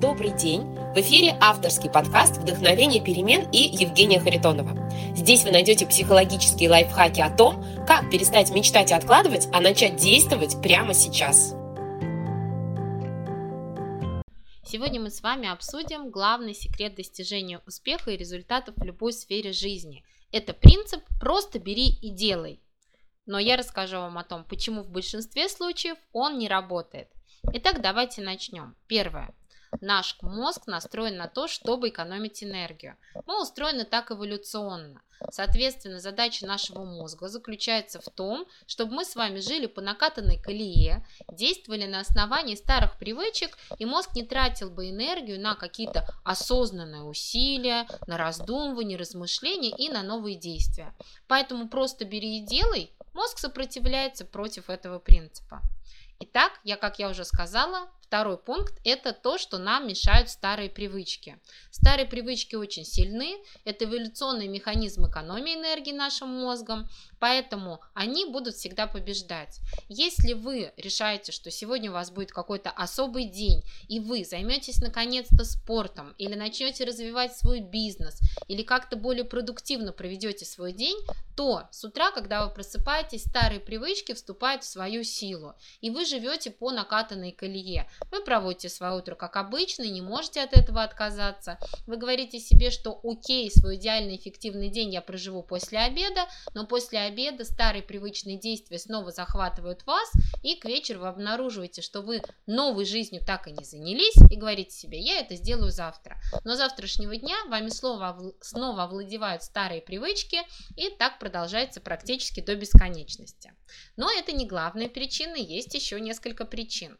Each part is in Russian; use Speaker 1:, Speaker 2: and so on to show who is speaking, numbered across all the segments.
Speaker 1: Добрый день! В эфире авторский подкаст «Вдохновение перемен» и Евгения Харитонова. Здесь вы найдете психологические лайфхаки о том, как перестать мечтать и откладывать, а начать действовать прямо сейчас.
Speaker 2: Сегодня мы с вами обсудим главный секрет достижения успеха и результатов в любой сфере жизни. Это принцип «просто бери и делай». Но я расскажу вам о том, почему в большинстве случаев он не работает. Итак, давайте начнем. Первое. Наш мозг настроен на то, чтобы экономить энергию. Мы устроены так эволюционно. Соответственно, задача нашего мозга заключается в том, чтобы мы с вами жили по накатанной колее, действовали на основании старых привычек, и мозг не тратил бы энергию на какие-то осознанные усилия, на раздумывание, размышления и на новые действия. Поэтому просто бери и делай, мозг сопротивляется против этого принципа. Итак, я, как я уже сказала, Второй пункт – это то, что нам мешают старые привычки. Старые привычки очень сильны, это эволюционный механизм экономии энергии нашим мозгом, поэтому они будут всегда побеждать. Если вы решаете, что сегодня у вас будет какой-то особый день, и вы займетесь наконец-то спортом, или начнете развивать свой бизнес, или как-то более продуктивно проведете свой день, то с утра, когда вы просыпаетесь, старые привычки вступают в свою силу, и вы живете по накатанной колее. Вы проводите свое утро как обычно не можете от этого отказаться. Вы говорите себе, что окей, свой идеальный эффективный день я проживу после обеда, но после обеда старые привычные действия снова захватывают вас, и к вечеру вы обнаруживаете, что вы новой жизнью так и не занялись, и говорите себе, я это сделаю завтра. Но завтрашнего дня вами снова, снова овладевают старые привычки, и так продолжается практически до бесконечности. Но это не главная причина, есть еще несколько причин.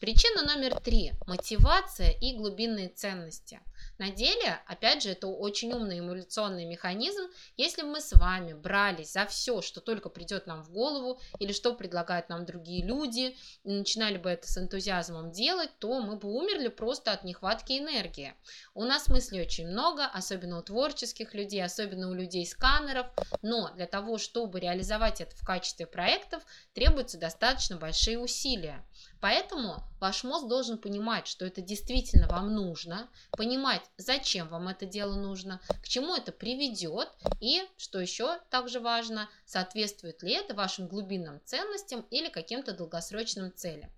Speaker 2: Причина номер три – мотивация и глубинные ценности. На деле, опять же, это очень умный эмуляционный механизм. Если мы с вами брались за все, что только придет нам в голову, или что предлагают нам другие люди, и начинали бы это с энтузиазмом делать, то мы бы умерли просто от нехватки энергии. У нас мыслей очень много, особенно у творческих людей, особенно у людей-сканеров, но для того, чтобы реализовать это в качестве проектов, требуются достаточно большие усилия. Поэтому ваш мозг должен понимать, что это действительно вам нужно, понимать, зачем вам это дело нужно, к чему это приведет и, что еще также важно, соответствует ли это вашим глубинным ценностям или каким-то долгосрочным целям.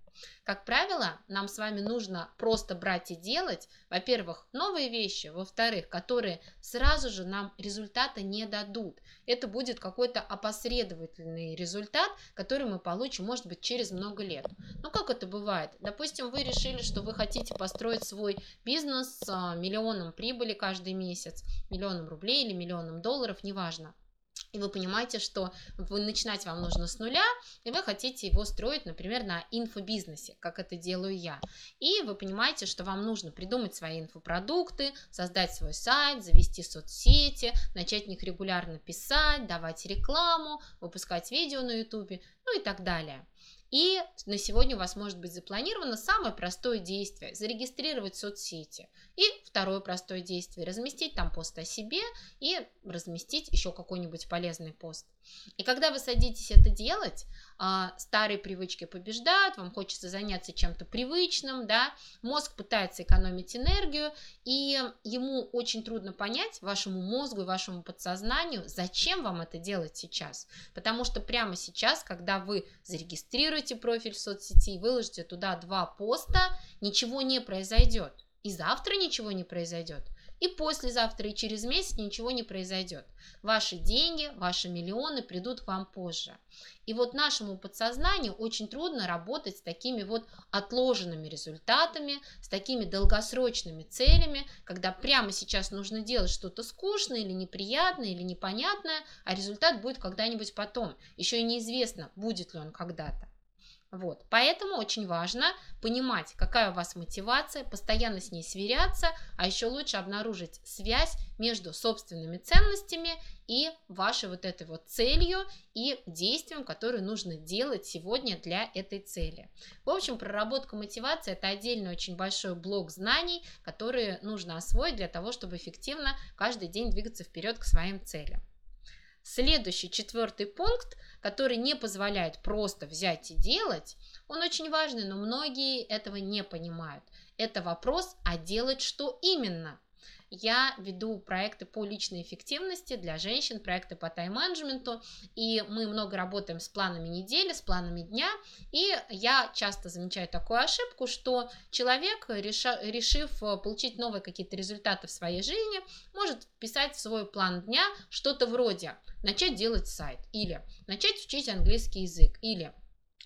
Speaker 2: Как правило, нам с вами нужно просто брать и делать, во-первых, новые вещи, во-вторых, которые сразу же нам результата не дадут. Это будет какой-то опосредовательный результат, который мы получим, может быть, через много лет. Ну, как это бывает? Допустим, вы решили, что вы хотите построить свой бизнес с а, миллионом прибыли каждый месяц, миллионом рублей или миллионом долларов, неважно и вы понимаете, что вы начинать вам нужно с нуля, и вы хотите его строить, например, на инфобизнесе, как это делаю я. И вы понимаете, что вам нужно придумать свои инфопродукты, создать свой сайт, завести соцсети, начать в них регулярно писать, давать рекламу, выпускать видео на YouTube, ну и так далее. И на сегодня у вас может быть запланировано самое простое действие – зарегистрировать соцсети. И второе простое действие – разместить там пост о себе и разместить еще какой-нибудь полезный пост. И когда вы садитесь это делать, а, старые привычки побеждают, вам хочется заняться чем-то привычным, да, мозг пытается экономить энергию, и ему очень трудно понять, вашему мозгу и вашему подсознанию, зачем вам это делать сейчас. Потому что прямо сейчас, когда вы зарегистрируете профиль в соцсети выложите туда два поста, ничего не произойдет. И завтра ничего не произойдет и послезавтра, и через месяц ничего не произойдет. Ваши деньги, ваши миллионы придут к вам позже. И вот нашему подсознанию очень трудно работать с такими вот отложенными результатами, с такими долгосрочными целями, когда прямо сейчас нужно делать что-то скучное или неприятное или непонятное, а результат будет когда-нибудь потом. Еще и неизвестно, будет ли он когда-то. Вот. Поэтому очень важно понимать, какая у вас мотивация, постоянно с ней сверяться, а еще лучше обнаружить связь между собственными ценностями и вашей вот этой вот целью и действием, которое нужно делать сегодня для этой цели. В общем, проработка мотивации – это отдельный очень большой блок знаний, которые нужно освоить для того, чтобы эффективно каждый день двигаться вперед к своим целям. Следующий, четвертый пункт, который не позволяет просто взять и делать, он очень важный, но многие этого не понимают. Это вопрос, а делать что именно – я веду проекты по личной эффективности для женщин, проекты по тайм-менеджменту, и мы много работаем с планами недели, с планами дня, и я часто замечаю такую ошибку, что человек, решив э, получить новые какие-то результаты в своей жизни, может писать в свой план дня что-то вроде начать делать сайт, или начать учить английский язык, или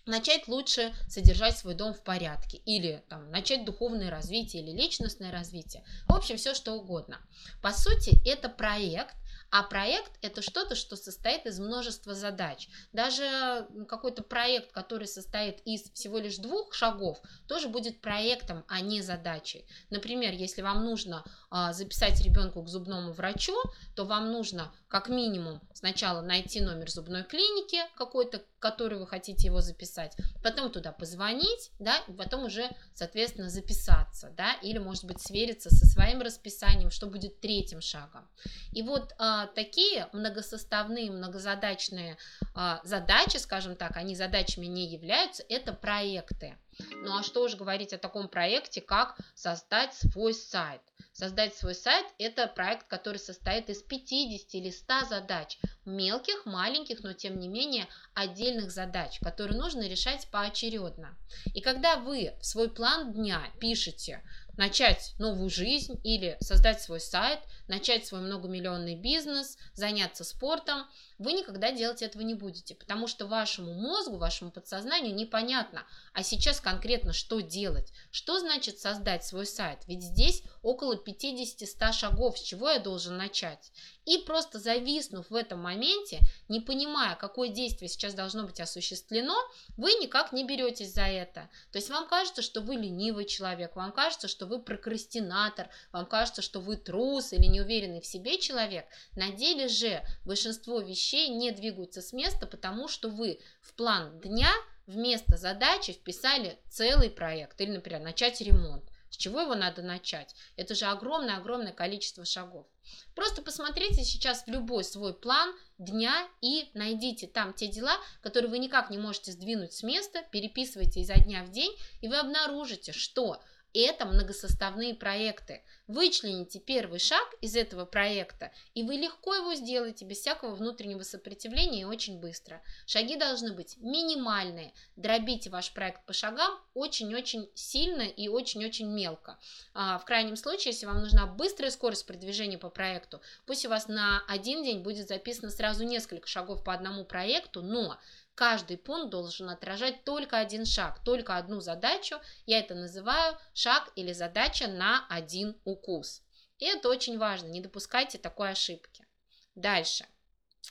Speaker 2: начать лучше содержать свой дом в порядке, или там, начать духовное развитие, или личностное развитие. В общем, все что угодно. По сути, это проект, а проект это что-то, что состоит из множества задач. Даже какой-то проект, который состоит из всего лишь двух шагов, тоже будет проектом, а не задачей. Например, если вам нужно а, записать ребенку к зубному врачу, то вам нужно как минимум сначала найти номер зубной клиники какой-то, который вы хотите его записать, потом туда позвонить, да, и потом уже, соответственно, записаться, да, или, может быть, свериться со своим расписанием, что будет третьим шагом. И вот а, такие многосоставные, многозадачные а, задачи, скажем так, они задачами не являются, это проекты. Ну а что уж говорить о таком проекте, как создать свой сайт. Создать свой сайт – это проект, который состоит из 50 или 100 задач, мелких, маленьких, но тем не менее отдельных задач, которые нужно решать поочередно. И когда вы в свой план дня пишете начать новую жизнь или создать свой сайт, начать свой многомиллионный бизнес, заняться спортом, вы никогда делать этого не будете, потому что вашему мозгу, вашему подсознанию непонятно, а сейчас конкретно что делать, что значит создать свой сайт, ведь здесь около 50-100 шагов, с чего я должен начать. И просто зависнув в этом моменте, не понимая, какое действие сейчас должно быть осуществлено, вы никак не беретесь за это. То есть вам кажется, что вы ленивый человек, вам кажется, что вы прокрастинатор, вам кажется, что вы трус или неуверенный в себе человек. На деле же большинство вещей не двигаются с места, потому что вы в план дня вместо задачи вписали целый проект или, например, начать ремонт. С чего его надо начать? Это же огромное-огромное количество шагов. Просто посмотрите сейчас в любой свой план дня и найдите там те дела, которые вы никак не можете сдвинуть с места, переписывайте изо дня в день, и вы обнаружите, что это многосоставные проекты. Вычлените первый шаг из этого проекта, и вы легко его сделаете без всякого внутреннего сопротивления и очень быстро. Шаги должны быть минимальные. Дробите ваш проект по шагам очень-очень сильно и очень-очень мелко. А, в крайнем случае, если вам нужна быстрая скорость продвижения по проекту, пусть у вас на один день будет записано сразу несколько шагов по одному проекту, но Каждый пункт должен отражать только один шаг, только одну задачу. Я это называю шаг или задача на один укус. И это очень важно, не допускайте такой ошибки. Дальше.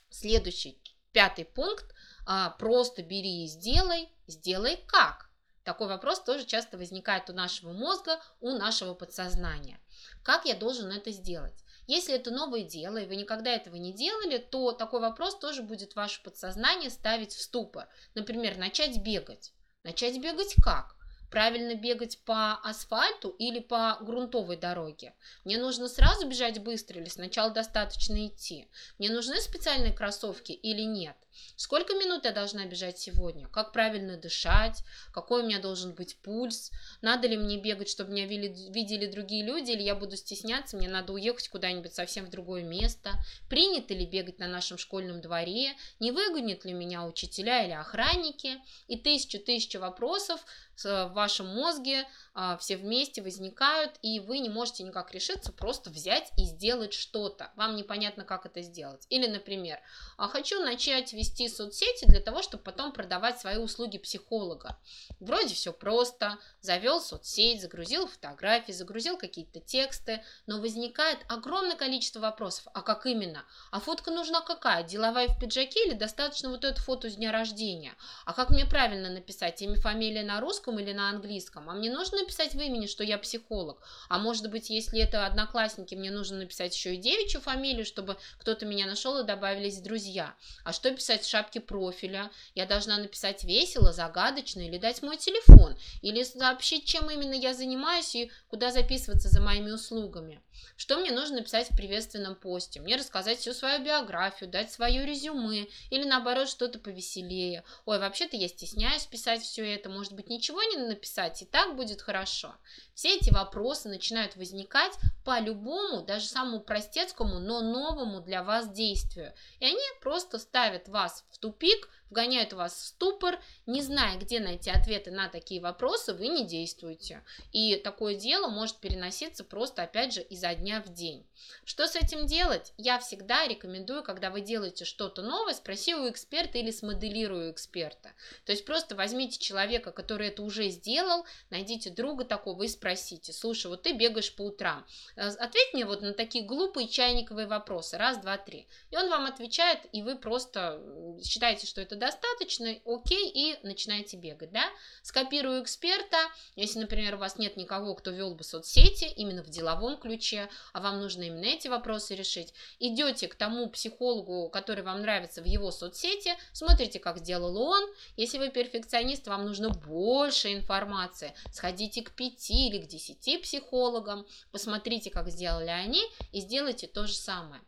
Speaker 2: Следующий, пятый пункт. А, просто бери и сделай. Сделай как? Такой вопрос тоже часто возникает у нашего мозга, у нашего подсознания. Как я должен это сделать? Если это новое дело, и вы никогда этого не делали, то такой вопрос тоже будет ваше подсознание ставить в ступор. Например, начать бегать. Начать бегать как? правильно бегать по асфальту или по грунтовой дороге? Мне нужно сразу бежать быстро или сначала достаточно идти? Мне нужны специальные кроссовки или нет? Сколько минут я должна бежать сегодня? Как правильно дышать? Какой у меня должен быть пульс? Надо ли мне бегать, чтобы меня видели другие люди, или я буду стесняться, мне надо уехать куда-нибудь совсем в другое место? Принято ли бегать на нашем школьном дворе? Не выгонят ли меня учителя или охранники? И тысячу-тысячу вопросов в вашем мозге а, все вместе возникают, и вы не можете никак решиться просто взять и сделать что-то. Вам непонятно, как это сделать. Или, например, «А хочу начать вести соцсети для того, чтобы потом продавать свои услуги психолога. Вроде все просто, завел соцсеть, загрузил фотографии, загрузил какие-то тексты, но возникает огромное количество вопросов. А как именно? А фотка нужна какая? Деловая в пиджаке или достаточно вот это фото с дня рождения? А как мне правильно написать? Имя, фамилия на русском или на английском? А мне нужно написать в имени, что я психолог? А может быть, если это одноклассники, мне нужно написать еще и девичью фамилию, чтобы кто-то меня нашел и добавились друзья? А что писать в шапке профиля, я должна написать весело, загадочно или дать мой телефон, или сообщить, чем именно я занимаюсь и куда записываться за моими услугами. Что мне нужно написать в приветственном посте? Мне рассказать всю свою биографию, дать свое резюме или наоборот что-то повеселее. Ой, вообще-то я стесняюсь писать все это, может быть ничего не написать, и так будет хорошо. Все эти вопросы начинают возникать по любому, даже самому простецкому, но новому для вас действию. И они просто ставят вас в тупик, вгоняют вас в ступор, не зная, где найти ответы на такие вопросы, вы не действуете. И такое дело может переноситься просто, опять же, изо дня в день. Что с этим делать? Я всегда рекомендую, когда вы делаете что-то новое, спроси у эксперта или смоделируй у эксперта. То есть просто возьмите человека, который это уже сделал, найдите друга такого и спросите, слушай, вот ты бегаешь по утрам, э, ответь мне вот на такие глупые чайниковые вопросы, раз, два, три. И он вам отвечает, и вы просто считаете, что это достаточно, окей, и начинаете бегать, да. Скопирую эксперта, если, например, у вас нет никого, кто вел бы соцсети именно в деловом ключе, а вам нужно именно эти вопросы решить, идете к тому психологу, который вам нравится в его соцсети, смотрите, как сделал он. Если вы перфекционист, вам нужно больше информации, сходите к пяти или к десяти психологам, посмотрите, как сделали они, и сделайте то же самое.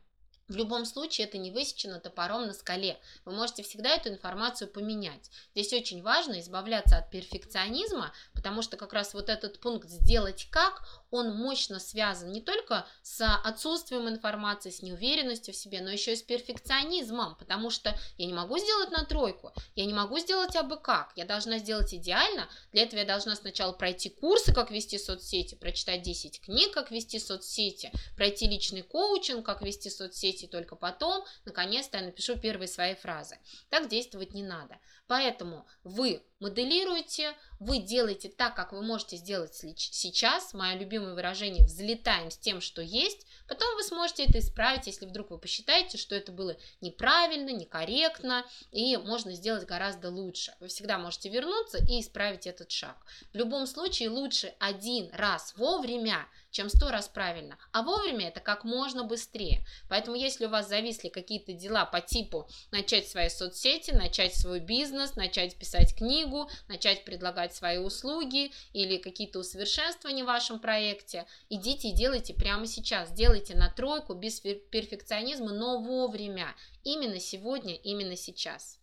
Speaker 2: В любом случае это не высечено топором на скале. Вы можете всегда эту информацию поменять. Здесь очень важно избавляться от перфекционизма, потому что как раз вот этот пункт «сделать как», он мощно связан не только с отсутствием информации, с неуверенностью в себе, но еще и с перфекционизмом, потому что я не могу сделать на тройку, я не могу сделать абы как, я должна сделать идеально, для этого я должна сначала пройти курсы, как вести соцсети, прочитать 10 книг, как вести соцсети, пройти личный коучинг, как вести соцсети, только потом, наконец-то, я напишу первые свои фразы. Так действовать не надо. Поэтому вы моделируете, вы делаете так, как вы можете сделать сейчас. Мое любимое выражение «взлетаем с тем, что есть». Потом вы сможете это исправить, если вдруг вы посчитаете, что это было неправильно, некорректно, и можно сделать гораздо лучше. Вы всегда можете вернуться и исправить этот шаг. В любом случае лучше один раз вовремя, чем сто раз правильно. А вовремя это как можно быстрее. Поэтому если у вас зависли какие-то дела по типу начать свои соцсети, начать свой бизнес, начать писать книгу, начать предлагать свои услуги или какие-то усовершенствования в вашем проекте, идите и делайте прямо сейчас. Делайте на тройку без перфекционизма, но вовремя. Именно сегодня, именно сейчас.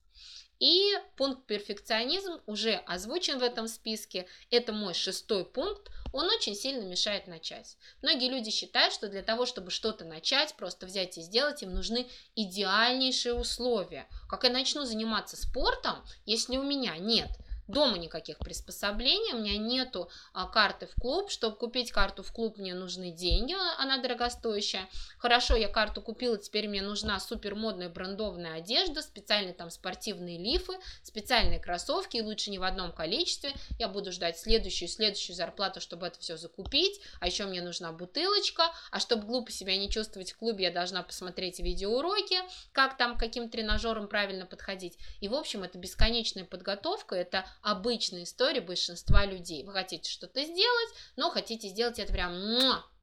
Speaker 2: И пункт перфекционизм уже озвучен в этом списке. Это мой шестой пункт он очень сильно мешает начать. Многие люди считают, что для того, чтобы что-то начать, просто взять и сделать, им нужны идеальнейшие условия. Как я начну заниматься спортом, если у меня нет дома никаких приспособлений, у меня нету а, карты в клуб. Чтобы купить карту в клуб, мне нужны деньги, она дорогостоящая. Хорошо, я карту купила, теперь мне нужна супер модная брендованная одежда, специальные там спортивные лифы, специальные кроссовки, и лучше не в одном количестве. Я буду ждать следующую следующую зарплату, чтобы это все закупить. А еще мне нужна бутылочка. А чтобы глупо себя не чувствовать в клубе, я должна посмотреть видеоуроки, как там каким тренажером правильно подходить. И, в общем, это бесконечная подготовка, это обычная история большинства людей. Вы хотите что-то сделать, но хотите сделать это прям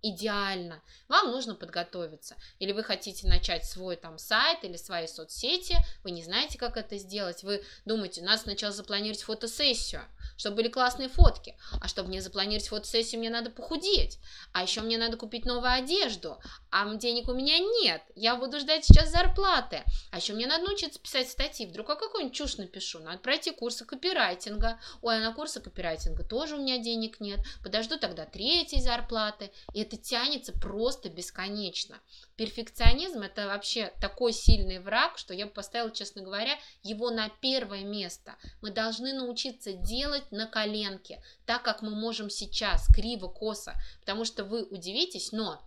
Speaker 2: идеально. Вам нужно подготовиться. Или вы хотите начать свой там сайт или свои соцсети, вы не знаете, как это сделать. Вы думаете, надо сначала запланировать фотосессию, чтобы были классные фотки. А чтобы мне запланировать фотосессию, мне надо похудеть. А еще мне надо купить новую одежду. А денег у меня нет. Я буду ждать сейчас зарплаты. А еще мне надо научиться писать статьи. Вдруг я какую-нибудь чушь напишу. Надо пройти курсы копирайтинга. Ой, а на курсы копирайтинга тоже у меня денег нет. Подожду тогда третьей зарплаты. И это тянется просто бесконечно. Перфекционизм это вообще такой сильный враг, что я бы поставила, честно говоря, его на первое место. Мы должны научиться делать на коленке, так как мы можем сейчас, криво, косо, потому что вы удивитесь, но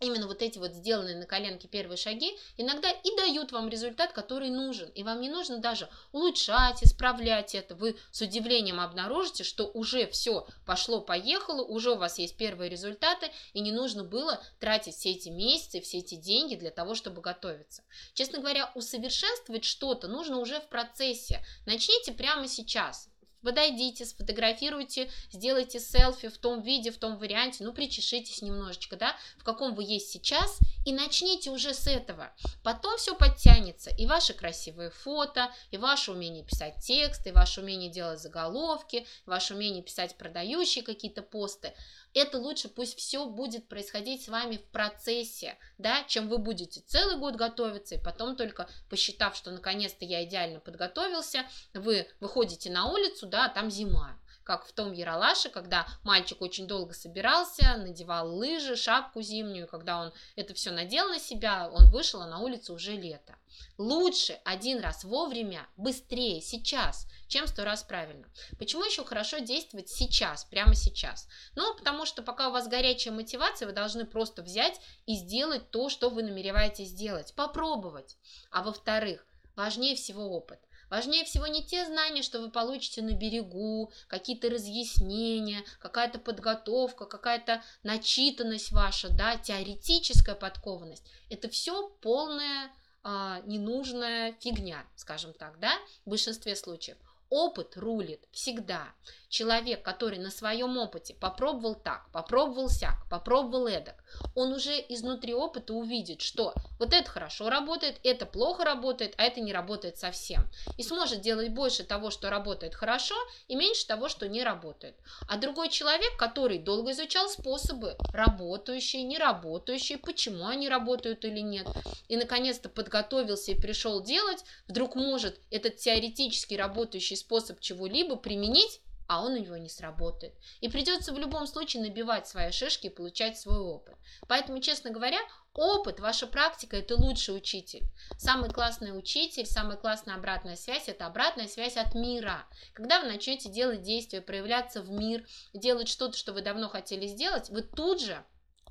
Speaker 2: именно вот эти вот сделанные на коленке первые шаги иногда и дают вам результат, который нужен. И вам не нужно даже улучшать, исправлять это. Вы с удивлением обнаружите, что уже все пошло-поехало, уже у вас есть первые результаты, и не нужно было тратить все эти месяцы, все эти деньги для того, чтобы готовиться. Честно говоря, усовершенствовать что-то нужно уже в процессе. Начните прямо сейчас Подойдите, сфотографируйте, сделайте селфи в том виде, в том варианте, ну, причешитесь немножечко, да, в каком вы есть сейчас, и начните уже с этого. Потом все подтянется, и ваши красивые фото, и ваше умение писать тексты, и ваше умение делать заголовки, ваше умение писать продающие какие-то посты это лучше пусть все будет происходить с вами в процессе, да, чем вы будете целый год готовиться, и потом только посчитав, что наконец-то я идеально подготовился, вы выходите на улицу, да, а там зима как в том Яралаше, когда мальчик очень долго собирался, надевал лыжи, шапку зимнюю, когда он это все надел на себя, он вышел, а на улице уже лето. Лучше один раз вовремя, быстрее, сейчас, чем сто раз правильно. Почему еще хорошо действовать сейчас, прямо сейчас? Ну, потому что пока у вас горячая мотивация, вы должны просто взять и сделать то, что вы намереваетесь сделать, попробовать. А во-вторых, важнее всего опыт. Важнее всего не те знания, что вы получите на берегу, какие-то разъяснения, какая-то подготовка, какая-то начитанность ваша, да, теоретическая подкованность. Это все полная а, ненужная фигня, скажем так, да, в большинстве случаев. Опыт рулит всегда. Человек, который на своем опыте попробовал так, попробовал сяк, попробовал эдак, он уже изнутри опыта увидит, что вот это хорошо работает, это плохо работает, а это не работает совсем. И сможет делать больше того, что работает хорошо, и меньше того, что не работает. А другой человек, который долго изучал способы, работающие, не работающие, почему они работают или нет, и наконец-то подготовился и пришел делать, вдруг может этот теоретически работающий способ чего-либо применить а он у него не сработает. И придется в любом случае набивать свои шишки и получать свой опыт. Поэтому, честно говоря, опыт, ваша практика – это лучший учитель. Самый классный учитель, самая классная обратная связь – это обратная связь от мира. Когда вы начнете делать действия, проявляться в мир, делать что-то, что вы давно хотели сделать, вы тут же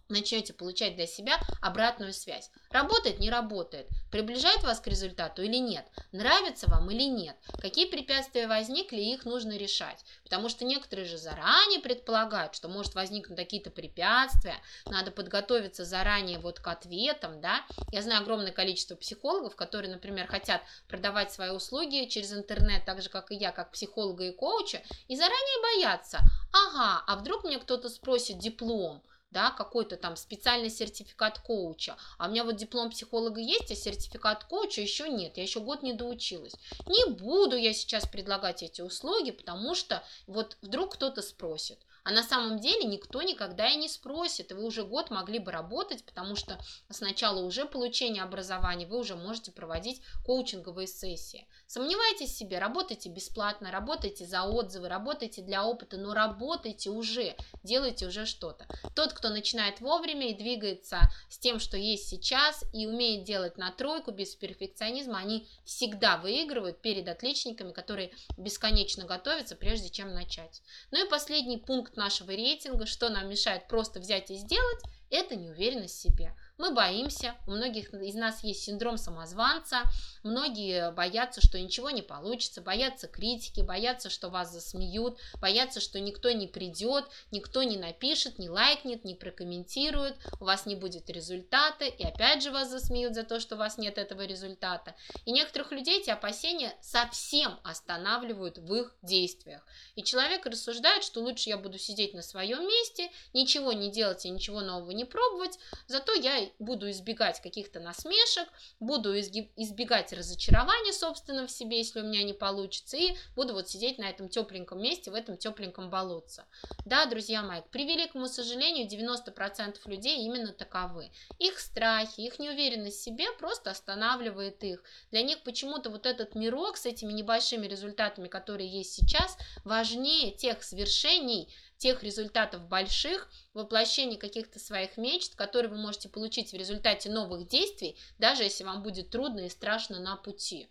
Speaker 2: начнете получать для себя обратную связь. Работает, не работает, приближает вас к результату или нет, нравится вам или нет, какие препятствия возникли, их нужно решать. Потому что некоторые же заранее предполагают, что может возникнуть какие-то препятствия, надо подготовиться заранее вот к ответам, да. Я знаю огромное количество психологов, которые, например, хотят продавать свои услуги через интернет, так же, как и я, как психолога и коуча, и заранее боятся, ага, а вдруг мне кто-то спросит диплом, да, какой-то там специальный сертификат коуча, а у меня вот диплом психолога есть, а сертификат коуча еще нет, я еще год не доучилась. Не буду я сейчас предлагать эти услуги, потому что вот вдруг кто-то спросит. А на самом деле никто никогда и не спросит, и вы уже год могли бы работать, потому что с начала уже получения образования вы уже можете проводить коучинговые сессии. Сомневайтесь в себе, работайте бесплатно, работайте за отзывы, работайте для опыта, но работайте уже, делайте уже что-то. Тот, кто начинает вовремя и двигается с тем, что есть сейчас, и умеет делать на тройку без перфекционизма, они всегда выигрывают перед отличниками, которые бесконечно готовятся, прежде чем начать. Ну и последний пункт нашего рейтинга, что нам мешает просто взять и сделать, это неуверенность в себе. Мы боимся, у многих из нас есть синдром самозванца, многие боятся, что ничего не получится, боятся критики, боятся, что вас засмеют, боятся, что никто не придет, никто не напишет, не лайкнет, не прокомментирует, у вас не будет результата, и опять же вас засмеют за то, что у вас нет этого результата. И некоторых людей эти опасения совсем останавливают в их действиях. И человек рассуждает, что лучше я буду сидеть на своем месте, ничего не делать и ничего нового не пробовать, зато я буду избегать каких-то насмешек, буду избегать разочарования, собственно, в себе, если у меня не получится, и буду вот сидеть на этом тепленьком месте, в этом тепленьком болотце. Да, друзья мои, к превеликому сожалению, 90% людей именно таковы. Их страхи, их неуверенность в себе просто останавливает их. Для них почему-то вот этот мирок с этими небольшими результатами, которые есть сейчас, важнее тех свершений, тех результатов больших, воплощения каких-то своих мечт, которые вы можете получить в результате новых действий, даже если вам будет трудно и страшно на пути.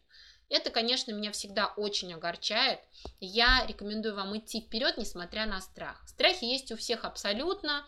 Speaker 2: Это, конечно, меня всегда очень огорчает. Я рекомендую вам идти вперед, несмотря на страх. Страхи есть у всех абсолютно,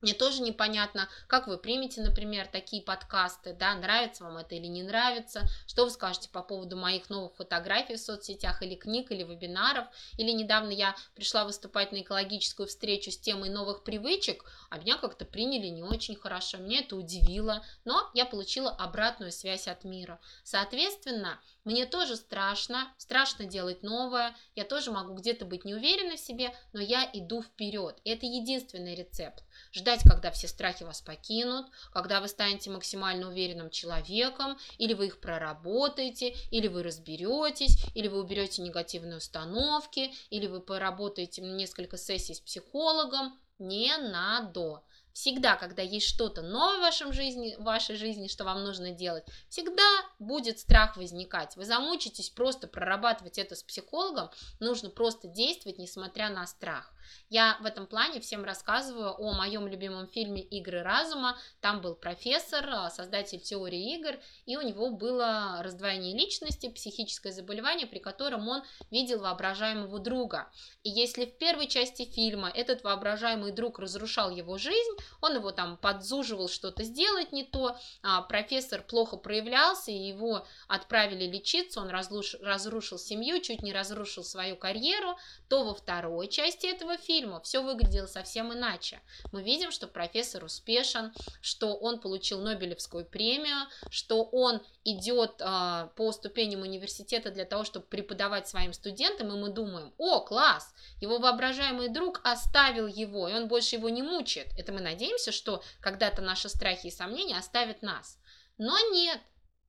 Speaker 2: Мне тоже непонятно, как вы примете, например, такие подкасты, да, нравится вам это или не нравится, что вы скажете по поводу моих новых фотографий в соцсетях или книг, или вебинаров, или недавно я пришла выступать на экологическую встречу с темой новых привычек, а меня как-то приняли не очень хорошо, меня это удивило, но я получила обратную связь от мира. Соответственно, мне тоже страшно, страшно делать новое, я тоже могу где-то быть не уверена в себе, но я иду вперед. Это единственный рецепт. Ждать, когда все страхи вас покинут, когда вы станете максимально уверенным человеком, или вы их проработаете, или вы разберетесь, или вы уберете негативные установки, или вы поработаете несколько сессий с психологом. Не надо. Всегда, когда есть что-то новое в, вашем жизни, в вашей жизни, что вам нужно делать, всегда будет страх возникать. Вы замучитесь просто прорабатывать это с психологом, нужно просто действовать, несмотря на страх. Я в этом плане всем рассказываю о моем любимом фильме «Игры разума». Там был профессор, а, создатель теории игр, и у него было раздвоение личности, психическое заболевание, при котором он видел воображаемого друга. И если в первой части фильма этот воображаемый друг разрушал его жизнь, он его там подзуживал что-то сделать не то, а профессор плохо проявлялся, его отправили лечиться, он разрушил, разрушил семью, чуть не разрушил свою карьеру, то во второй части этого фильма все выглядело совсем иначе. Мы видим, что профессор успешен, что он получил Нобелевскую премию, что он идет э, по ступеням университета для того, чтобы преподавать своим студентам, и мы думаем, о, класс, его воображаемый друг оставил его, и он больше его не мучает. Это мы надеемся, что когда-то наши страхи и сомнения оставят нас. Но нет,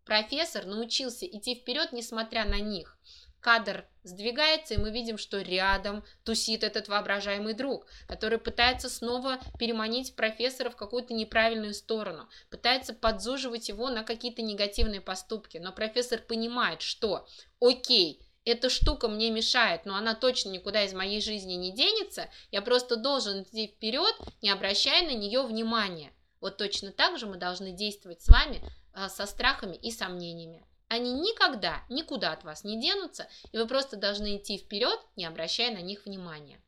Speaker 2: профессор научился идти вперед, несмотря на них кадр сдвигается, и мы видим, что рядом тусит этот воображаемый друг, который пытается снова переманить профессора в какую-то неправильную сторону, пытается подзуживать его на какие-то негативные поступки. Но профессор понимает, что окей, эта штука мне мешает, но она точно никуда из моей жизни не денется, я просто должен идти вперед, не обращая на нее внимания. Вот точно так же мы должны действовать с вами а, со страхами и сомнениями. Они никогда никуда от вас не денутся, и вы просто должны идти вперед, не обращая на них внимания.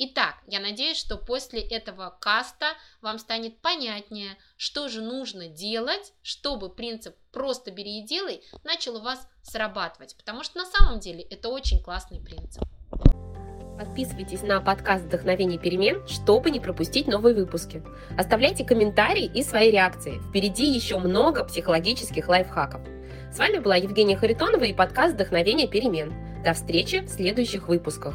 Speaker 2: Итак, я надеюсь, что после этого каста вам станет понятнее, что же нужно делать, чтобы принцип «просто бери и делай» начал у вас срабатывать, потому что на самом деле это очень классный принцип.
Speaker 1: Подписывайтесь на подкаст «Вдохновение перемен», чтобы не пропустить новые выпуски. Оставляйте комментарии и свои реакции. Впереди еще много психологических лайфхаков. С вами была Евгения Харитонова и подкаст «Вдохновение перемен». До встречи в следующих выпусках.